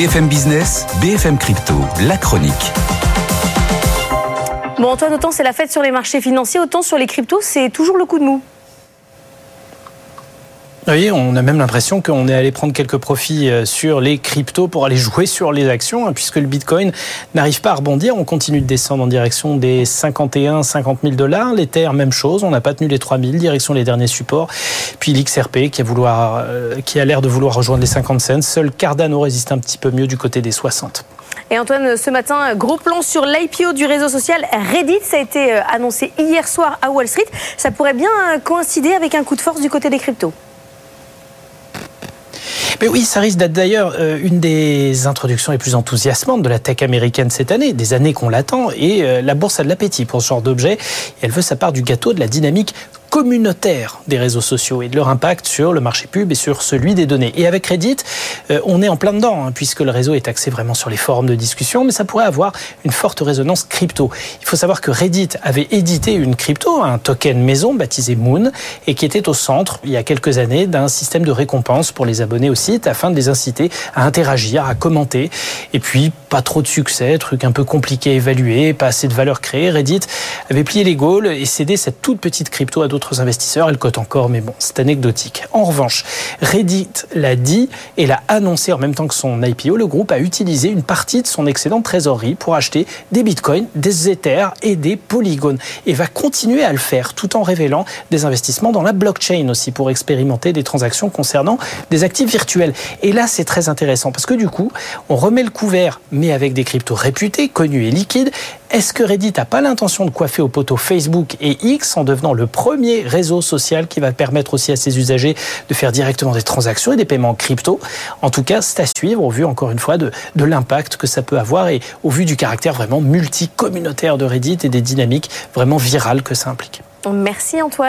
BFM Business, BFM Crypto, la chronique. Bon Antoine, autant c'est la fête sur les marchés financiers, autant sur les cryptos, c'est toujours le coup de mou. On a même l'impression qu'on est allé prendre quelques profits euh, sur les cryptos pour aller jouer sur les actions, hein, puisque le Bitcoin n'arrive pas à rebondir. On continue de descendre en direction des 51, 50 000 dollars. L'Ether, même chose. On n'a pas tenu les 3 000, direction les derniers supports. Puis l'XRP qui a, euh, qui a l'air de vouloir rejoindre les 50 cents. Seul Cardano résiste un petit peu mieux du côté des 60. Et Antoine, ce matin, gros plan sur l'IPO du réseau social Reddit. Ça a été euh, annoncé hier soir à Wall Street. Ça pourrait bien coïncider avec un coup de force du côté des cryptos. Mais oui, ça risque d'être d'ailleurs euh, une des introductions les plus enthousiasmantes de la tech américaine cette année, des années qu'on l'attend, et euh, la bourse a de l'appétit pour ce genre d'objet, elle veut sa part du gâteau de la dynamique communautaire des réseaux sociaux et de leur impact sur le marché pub et sur celui des données. Et avec Reddit, euh, on est en plein dedans, hein, puisque le réseau est axé vraiment sur les forums de discussion, mais ça pourrait avoir une forte résonance crypto. Il faut savoir que Reddit avait édité une crypto, un token maison baptisé Moon, et qui était au centre, il y a quelques années, d'un système de récompense pour les abonnés au site, afin de les inciter à interagir, à commenter. Et puis, pas trop de succès, truc un peu compliqué à évaluer, pas assez de valeur créée. Reddit avait plié les Gaules et cédé cette toute petite crypto à d'autres investisseurs. Elle cote encore, mais bon, c'est anecdotique. En revanche, Reddit l'a dit et l'a annoncé en même temps que son IPO. Le groupe a utilisé une partie de son excédent de trésorerie pour acheter des bitcoins, des ethers et des polygones et va continuer à le faire tout en révélant des investissements dans la blockchain aussi pour expérimenter des transactions concernant des actifs virtuels. Et là, c'est très intéressant parce que du coup, on remet le couvert, mais avec des cryptos réputés, connus et liquides. Est-ce que Reddit n'a pas l'intention de coiffer au poteau Facebook et X en devenant le premier réseau social qui va permettre aussi à ses usagers de faire directement des transactions et des paiements crypto? En tout cas, c'est à suivre au vu encore une fois de, de l'impact que ça peut avoir et au vu du caractère vraiment multicommunautaire de Reddit et des dynamiques vraiment virales que ça implique. Merci Antoine.